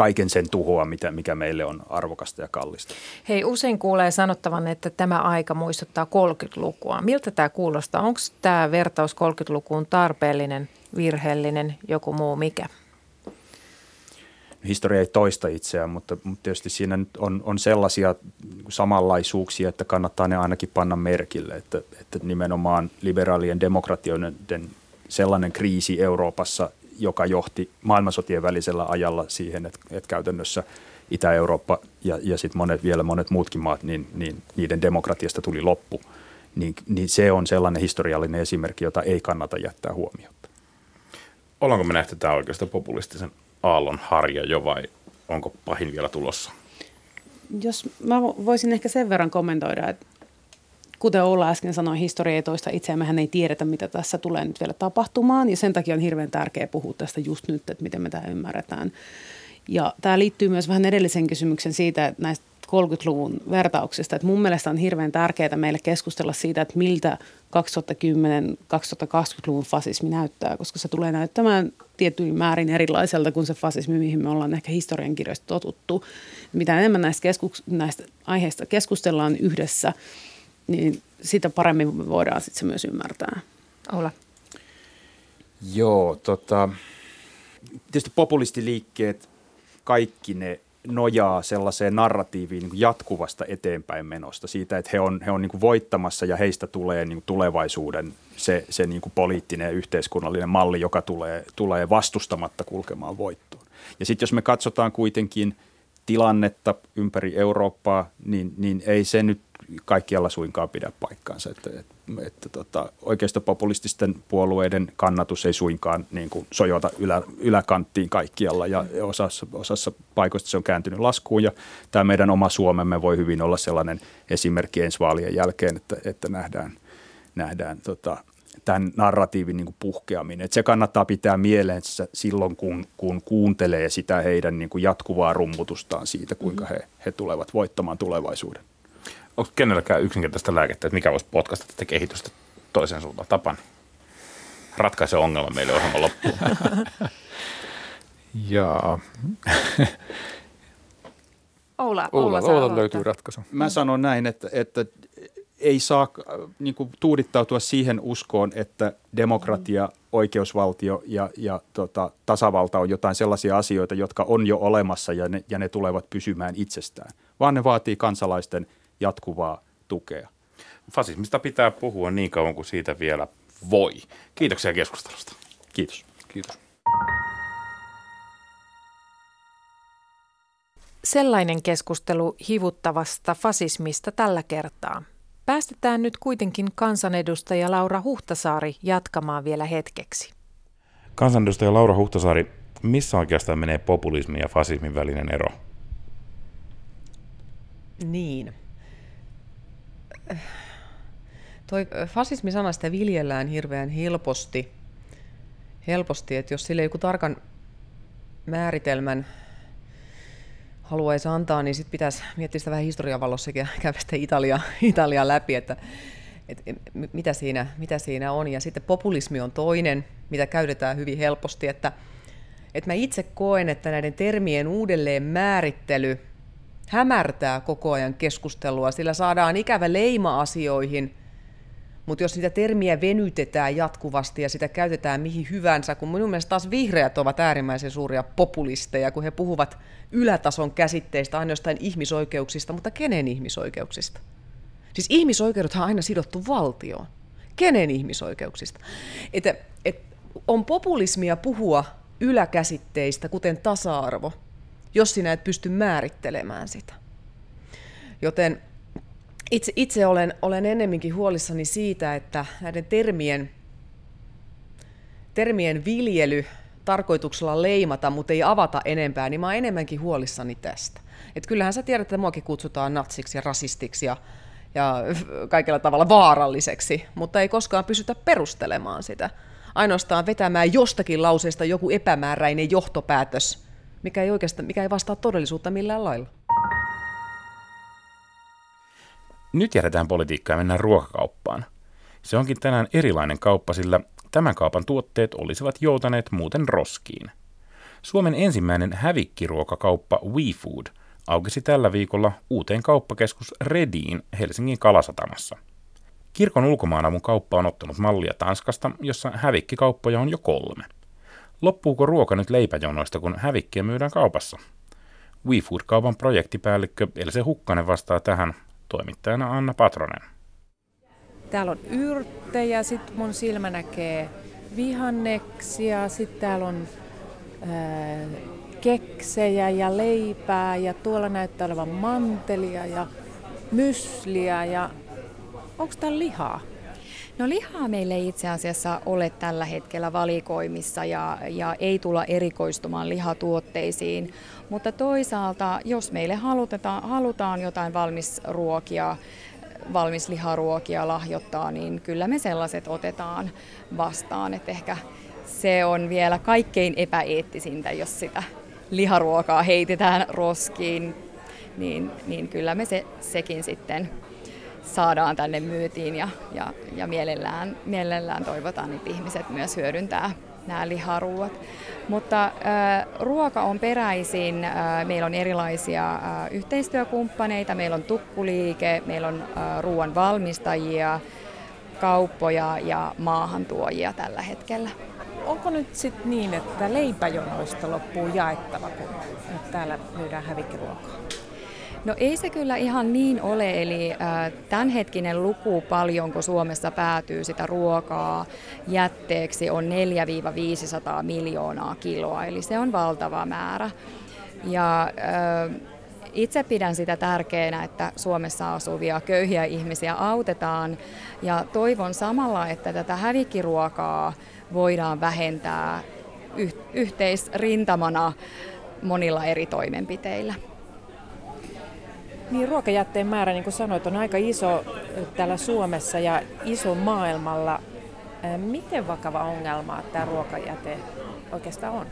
kaiken sen tuhoa, mitä, mikä meille on arvokasta ja kallista. Hei, usein kuulee sanottavan, että tämä aika muistuttaa 30-lukua. Miltä tämä kuulostaa? Onko tämä vertaus 30-lukuun tarpeellinen, virheellinen, joku muu mikä? Historia ei toista itseään, mutta, mutta tietysti siinä on, on sellaisia samanlaisuuksia, että kannattaa ne ainakin panna merkille, että, että nimenomaan liberaalien demokratioiden sellainen kriisi Euroopassa joka johti maailmansotien välisellä ajalla siihen, että, että käytännössä Itä-Eurooppa ja, ja sitten monet, vielä monet muutkin maat, niin, niin niiden demokratiasta tuli loppu. niin, niin se on sellainen historiallinen esimerkki, jota ei kannata jättää huomiota. Ollaanko me nähty tämä oikeastaan populistisen aallon harja jo vai onko pahin vielä tulossa? Jos mä voisin ehkä sen verran kommentoida, että kuten Oula äsken sanoi, historia ei toista itseään. Mehän ei tiedetä, mitä tässä tulee nyt vielä tapahtumaan. Ja sen takia on hirveän tärkeää puhua tästä just nyt, että miten me tämä ymmärretään. Ja tämä liittyy myös vähän edellisen kysymyksen siitä, että näistä 30-luvun vertauksista. Että mun mielestä on hirveän tärkeää meille keskustella siitä, että miltä 2010-2020-luvun fasismi näyttää, koska se tulee näyttämään tietyin määrin erilaiselta kuin se fasismi, mihin me ollaan ehkä historiankirjoista totuttu. Mitä enemmän näistä, keskus, näistä aiheista keskustellaan yhdessä, niin sitä paremmin me voidaan sitten se myös ymmärtää. Olla. Joo, tota, tietysti populistiliikkeet, kaikki ne nojaa sellaiseen narratiiviin niin jatkuvasta eteenpäin menosta, siitä, että he on, he on niin voittamassa ja heistä tulee niin tulevaisuuden se, se niin poliittinen ja yhteiskunnallinen malli, joka tulee, tulee vastustamatta kulkemaan voittoon. Ja sitten jos me katsotaan kuitenkin tilannetta ympäri Eurooppaa, niin, niin ei se nyt kaikkialla suinkaan pidä paikkaansa. Että, että, että tota, oikeistopopulististen puolueiden kannatus ei suinkaan niin kuin sojota ylä, yläkanttiin kaikkialla ja osassa, osassa paikoista se on kääntynyt laskuun ja tämä meidän oma Suomemme voi hyvin olla sellainen esimerkki ensi vaalien jälkeen, että, että nähdään, nähdään tota, tämän narratiivin niin kuin puhkeaminen. Että se kannattaa pitää mielessä silloin, kun, kun kuuntelee sitä heidän niin kuin jatkuvaa rummutustaan siitä, kuinka he, he tulevat voittamaan tulevaisuuden onko kenelläkään yksinkertaista lääkettä, että mikä voisi potkasta tätä kehitystä toiseen suuntaan tapan? Ratkaise ongelma meille ohjelman loppuun. [laughs] Jaa. Oula, Oula, Oula, Oula löytyy ratkaisu. Mä sanon näin, että, että ei saa niin kuin, tuudittautua siihen uskoon, että demokratia, oikeusvaltio ja, ja tota, tasavalta on jotain sellaisia asioita, jotka on jo olemassa ja ne, ja ne tulevat pysymään itsestään, vaan ne vaatii kansalaisten – jatkuvaa tukea. Fasismista pitää puhua niin kauan kuin siitä vielä voi. Kiitoksia keskustelusta. Kiitos. Kiitos. Sellainen keskustelu hivuttavasta fasismista tällä kertaa. Päästetään nyt kuitenkin kansanedustaja Laura Huhtasaari jatkamaan vielä hetkeksi. Kansanedustaja Laura Huhtasaari, missä oikeastaan menee populismin ja fasismin välinen ero? Niin toi fasismi-sana sitä viljellään hirveän helposti, helposti, että jos sille joku tarkan määritelmän haluaisi antaa, niin sitten pitäisi miettiä sitä vähän historian valossa ja [laughs] käydä sitä Italia, Italia läpi, että, että mitä, siinä, mitä siinä on. Ja sitten populismi on toinen, mitä käytetään hyvin helposti, että, että mä itse koen, että näiden termien uudelleen määrittely – hämärtää koko ajan keskustelua, sillä saadaan ikävä leima asioihin, mutta jos niitä termiä venytetään jatkuvasti ja sitä käytetään mihin hyvänsä, kun minun mielestä taas vihreät ovat äärimmäisen suuria populisteja, kun he puhuvat ylätason käsitteistä ainoastaan ihmisoikeuksista, mutta kenen ihmisoikeuksista? Siis ihmisoikeudethan on aina sidottu valtioon. Kenen ihmisoikeuksista? Että, et on populismia puhua yläkäsitteistä, kuten tasa-arvo, jos sinä et pysty määrittelemään sitä. Joten itse, itse olen, olen ennemminkin huolissani siitä, että näiden termien, termien viljely tarkoituksella leimata, mutta ei avata enempää, niin mä oon enemmänkin huolissani tästä. Et kyllähän sä tiedät, että muakin kutsutaan natsiksi ja rasistiksi ja, ja kaikella tavalla vaaralliseksi, mutta ei koskaan pysytä perustelemaan sitä. Ainoastaan vetämään jostakin lauseesta joku epämääräinen johtopäätös – mikä ei oikeastaan, mikä ei vastaa todellisuutta millään lailla. Nyt jätetään politiikkaa ja mennään ruokakauppaan. Se onkin tänään erilainen kauppa, sillä tämän kaupan tuotteet olisivat joutaneet muuten roskiin. Suomen ensimmäinen hävikkiruokakauppa WeFood aukesi tällä viikolla uuteen kauppakeskus Rediin Helsingin Kalasatamassa. Kirkon ulkomaanavun kauppa on ottanut mallia Tanskasta, jossa hävikkikauppoja on jo kolme – Loppuuko ruoka nyt leipäjonoista, kun hävikkiä myydään kaupassa? WeFood-kaupan projektipäällikkö Else Hukkanen vastaa tähän toimittajana Anna Patronen. Täällä on yrttejä, sitten mun silmä näkee vihanneksia, sitten täällä on ää, keksejä ja leipää ja tuolla näyttää olevan mantelia ja mysliä ja Onko täällä lihaa? No lihaa meillä ei itse asiassa ole tällä hetkellä valikoimissa ja, ja ei tulla erikoistumaan lihatuotteisiin, mutta toisaalta jos meille halutetaan, halutaan jotain valmisruokia, valmisliharuokia lahjoittaa, niin kyllä me sellaiset otetaan vastaan. Et ehkä se on vielä kaikkein epäeettisintä, jos sitä liharuokaa heitetään roskiin, niin, niin kyllä me se, sekin sitten saadaan tänne myytiin ja, ja, ja mielellään, mielellään toivotaan, että ihmiset myös hyödyntää nämä liharuuat. Mutta äh, ruoka on peräisin, äh, meillä on erilaisia äh, yhteistyökumppaneita, meillä on tukkuliike, meillä on äh, ruoan valmistajia, kauppoja ja maahantuojia tällä hetkellä. Onko nyt sitten niin, että leipäjonoista loppuu jaettava, kun nyt täällä myydään hävikkiruokaa? No ei se kyllä ihan niin ole, eli äh, tämänhetkinen luku paljonko Suomessa päätyy sitä ruokaa jätteeksi on 4-500 miljoonaa kiloa, eli se on valtava määrä. Ja äh, itse pidän sitä tärkeänä, että Suomessa asuvia köyhiä ihmisiä autetaan ja toivon samalla, että tätä hävikkiruokaa voidaan vähentää yhteisrintamana monilla eri toimenpiteillä. Niin ruokajätteen määrä, niin kuin sanoit, on aika iso täällä Suomessa ja iso maailmalla. Miten vakava ongelma tämä ruokajäte oikeastaan on?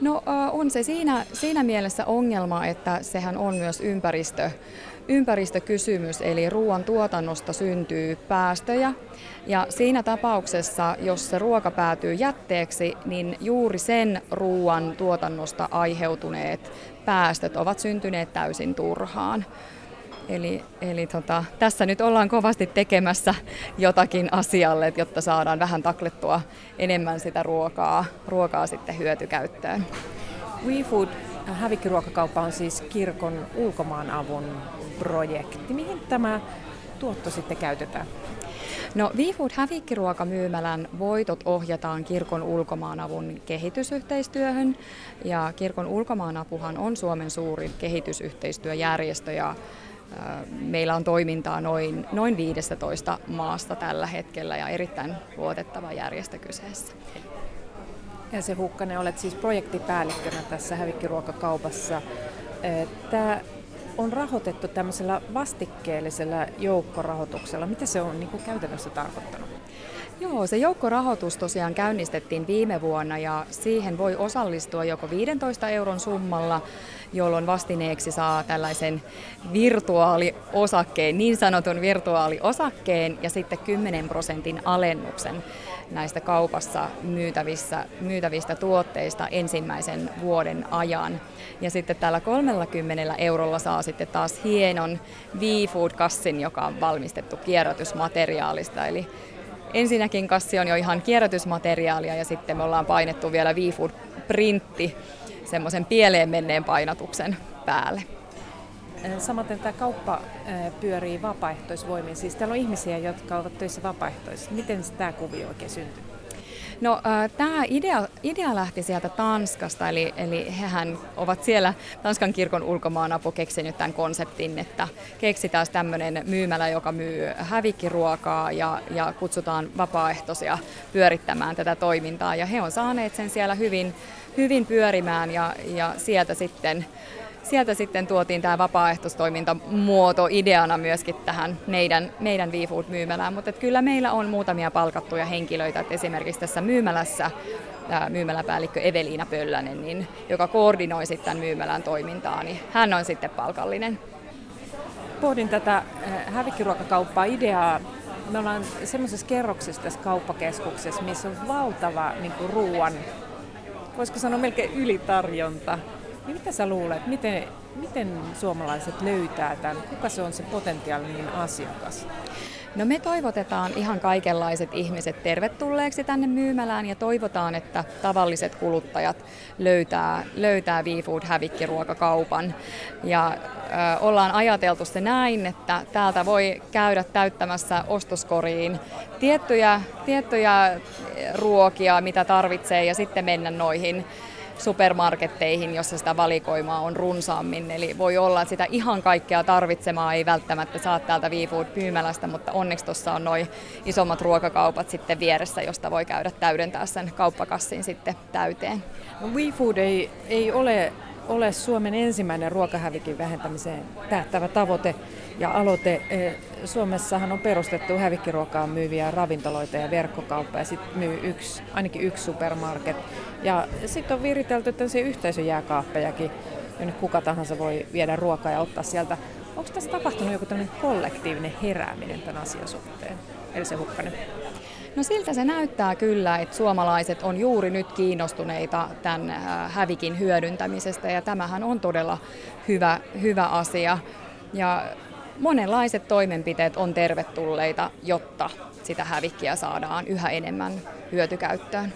No on se siinä, siinä mielessä ongelma, että sehän on myös ympäristö, ympäristökysymys, eli ruoan tuotannosta syntyy päästöjä. Ja siinä tapauksessa, jos se ruoka päätyy jätteeksi, niin juuri sen ruoan tuotannosta aiheutuneet päästöt ovat syntyneet täysin turhaan. Eli, eli tota, tässä nyt ollaan kovasti tekemässä jotakin asialle, jotta saadaan vähän taklettua enemmän sitä ruokaa, ruokaa sitten hyötykäyttöön. WeFood hävikkiruokakauppa on siis kirkon ulkomaanavun projekti. Mihin tämä tuotto sitten käytetään? No WeFood hävikkiruokamyymälän voitot ohjataan kirkon ulkomaanavun kehitysyhteistyöhön ja kirkon ulkomaanapuhan on Suomen suurin kehitysyhteistyöjärjestö ja Meillä on toimintaa noin, noin 15 maasta tällä hetkellä ja erittäin luotettava järjestö kyseessä. Ja se Hukkanen, olet siis projektipäällikkönä tässä hävikkiruokakaupassa. Tämä on rahoitettu tämmöisellä vastikkeellisella joukkorahoituksella. Mitä se on niin kuin käytännössä tarkoittanut? Joo, se joukkorahoitus tosiaan käynnistettiin viime vuonna ja siihen voi osallistua joko 15 euron summalla, jolloin vastineeksi saa tällaisen virtuaaliosakkeen, niin sanotun virtuaaliosakkeen ja sitten 10 prosentin alennuksen näistä kaupassa myytävissä, myytävistä tuotteista ensimmäisen vuoden ajan. Ja sitten tällä 30 eurolla saa sitten taas hienon V-Food-kassin, joka on valmistettu kierrätysmateriaalista. Eli ensinnäkin kassi on jo ihan kierrätysmateriaalia ja sitten me ollaan painettu vielä V-Food-printti semmoisen pieleen menneen painatuksen päälle. Samaten tämä kauppa pyörii vapaaehtoisvoimin. Siis täällä on ihmisiä, jotka ovat töissä vapaaehtoisesti. Miten tämä kuvio oikein syntyy? No tämä idea, idea lähti sieltä Tanskasta, eli, eli hehän ovat siellä Tanskan kirkon ulkomaanapu keksinyt tämän konseptin, että keksitään tämmöinen myymälä, joka myy hävikkiruokaa ja, ja kutsutaan vapaaehtoisia pyörittämään tätä toimintaa. Ja he on saaneet sen siellä hyvin, hyvin pyörimään ja, ja sieltä sitten sieltä sitten tuotiin tämä vapaaehtoistoimintamuoto ideana myöskin tähän meidän, meidän WeFood-myymälään, mutta kyllä meillä on muutamia palkattuja henkilöitä, että esimerkiksi tässä myymälässä myymäläpäällikkö Eveliina Pöllänen, niin, joka koordinoi sitten tämän myymälän toimintaa, niin hän on sitten palkallinen. Pohdin tätä eh, hävikkiruokakauppaa ideaa. Me ollaan semmoisessa kerroksessa tässä kauppakeskuksessa, missä on valtava niin ruoan, voisiko sanoa melkein ylitarjonta. Niin mitä sä luulet, miten, miten suomalaiset löytää tämän? Kuka se on se potentiaalinen asiakas? No me toivotetaan ihan kaikenlaiset ihmiset tervetulleeksi tänne myymälään ja toivotaan, että tavalliset kuluttajat löytää, löytää V-Food hävikkiruokakaupan. Ja ö, ollaan ajateltu se näin, että täältä voi käydä täyttämässä ostoskoriin tiettyjä, tiettyjä ruokia, mitä tarvitsee ja sitten mennä noihin supermarketteihin, jossa sitä valikoimaa on runsaammin. Eli voi olla, että sitä ihan kaikkea tarvitsemaa ei välttämättä saa täältä WeFood myymälästä, mutta onneksi tuossa on noin isommat ruokakaupat sitten vieressä, josta voi käydä täydentää sen kauppakassin sitten täyteen. No WeFood ei, ei ole ole Suomen ensimmäinen ruokahävikin vähentämiseen tähtävä tavoite ja aloite. E, Suomessahan on perustettu hävikkiruokaa myyviä ravintoloita ja verkkokauppa ja sitten myy yksi, ainakin yksi supermarket. Ja sitten on viritelty tämmöisiä yhteisöjääkaappejakin, jonne kuka tahansa voi viedä ruokaa ja ottaa sieltä. Onko tässä tapahtunut joku tämmöinen kollektiivinen herääminen tämän asian suhteen? Eli se Hukkanen. No siltä se näyttää kyllä, että suomalaiset on juuri nyt kiinnostuneita tämän äh, hävikin hyödyntämisestä ja tämähän on todella hyvä, hyvä asia. Ja monenlaiset toimenpiteet on tervetulleita, jotta sitä hävikkiä saadaan yhä enemmän hyötykäyttöön.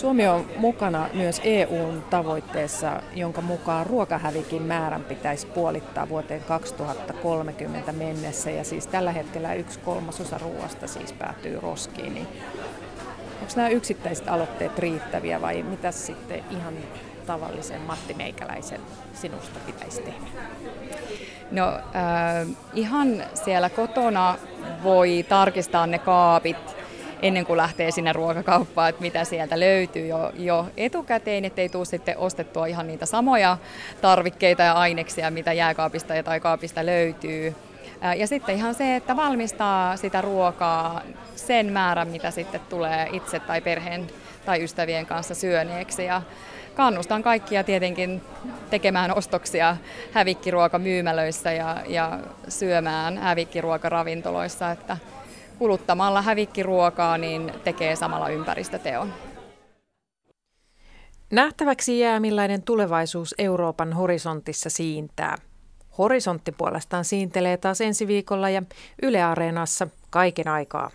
Suomi on mukana myös EUn tavoitteessa, jonka mukaan ruokahävikin määrän pitäisi puolittaa vuoteen 2030 mennessä. Ja siis tällä hetkellä yksi kolmasosa ruoasta siis päätyy roskiin. Niin onko nämä yksittäiset aloitteet riittäviä vai mitä sitten ihan tavallisen Matti Meikäläisen sinusta pitäisi tehdä? No äh, ihan siellä kotona voi tarkistaa ne kaapit ennen kuin lähtee sinne ruokakauppaan, että mitä sieltä löytyy jo, jo etukäteen, ettei tule sitten ostettua ihan niitä samoja tarvikkeita ja aineksia, mitä jääkaapista tai kaapista löytyy. Ja sitten ihan se, että valmistaa sitä ruokaa sen määrän, mitä sitten tulee itse tai perheen tai ystävien kanssa syöneeksi. Ja kannustan kaikkia tietenkin tekemään ostoksia hävikkiruokamyymälöissä ja, ja syömään hävikkiruokaravintoloissa, että kuluttamalla hävikkiruokaa niin tekee samalla ympäristöteon. Nähtäväksi jää, millainen tulevaisuus Euroopan horisontissa siintää. Horisontti puolestaan siintelee taas ensi viikolla ja Yle Areenassa kaiken aikaa.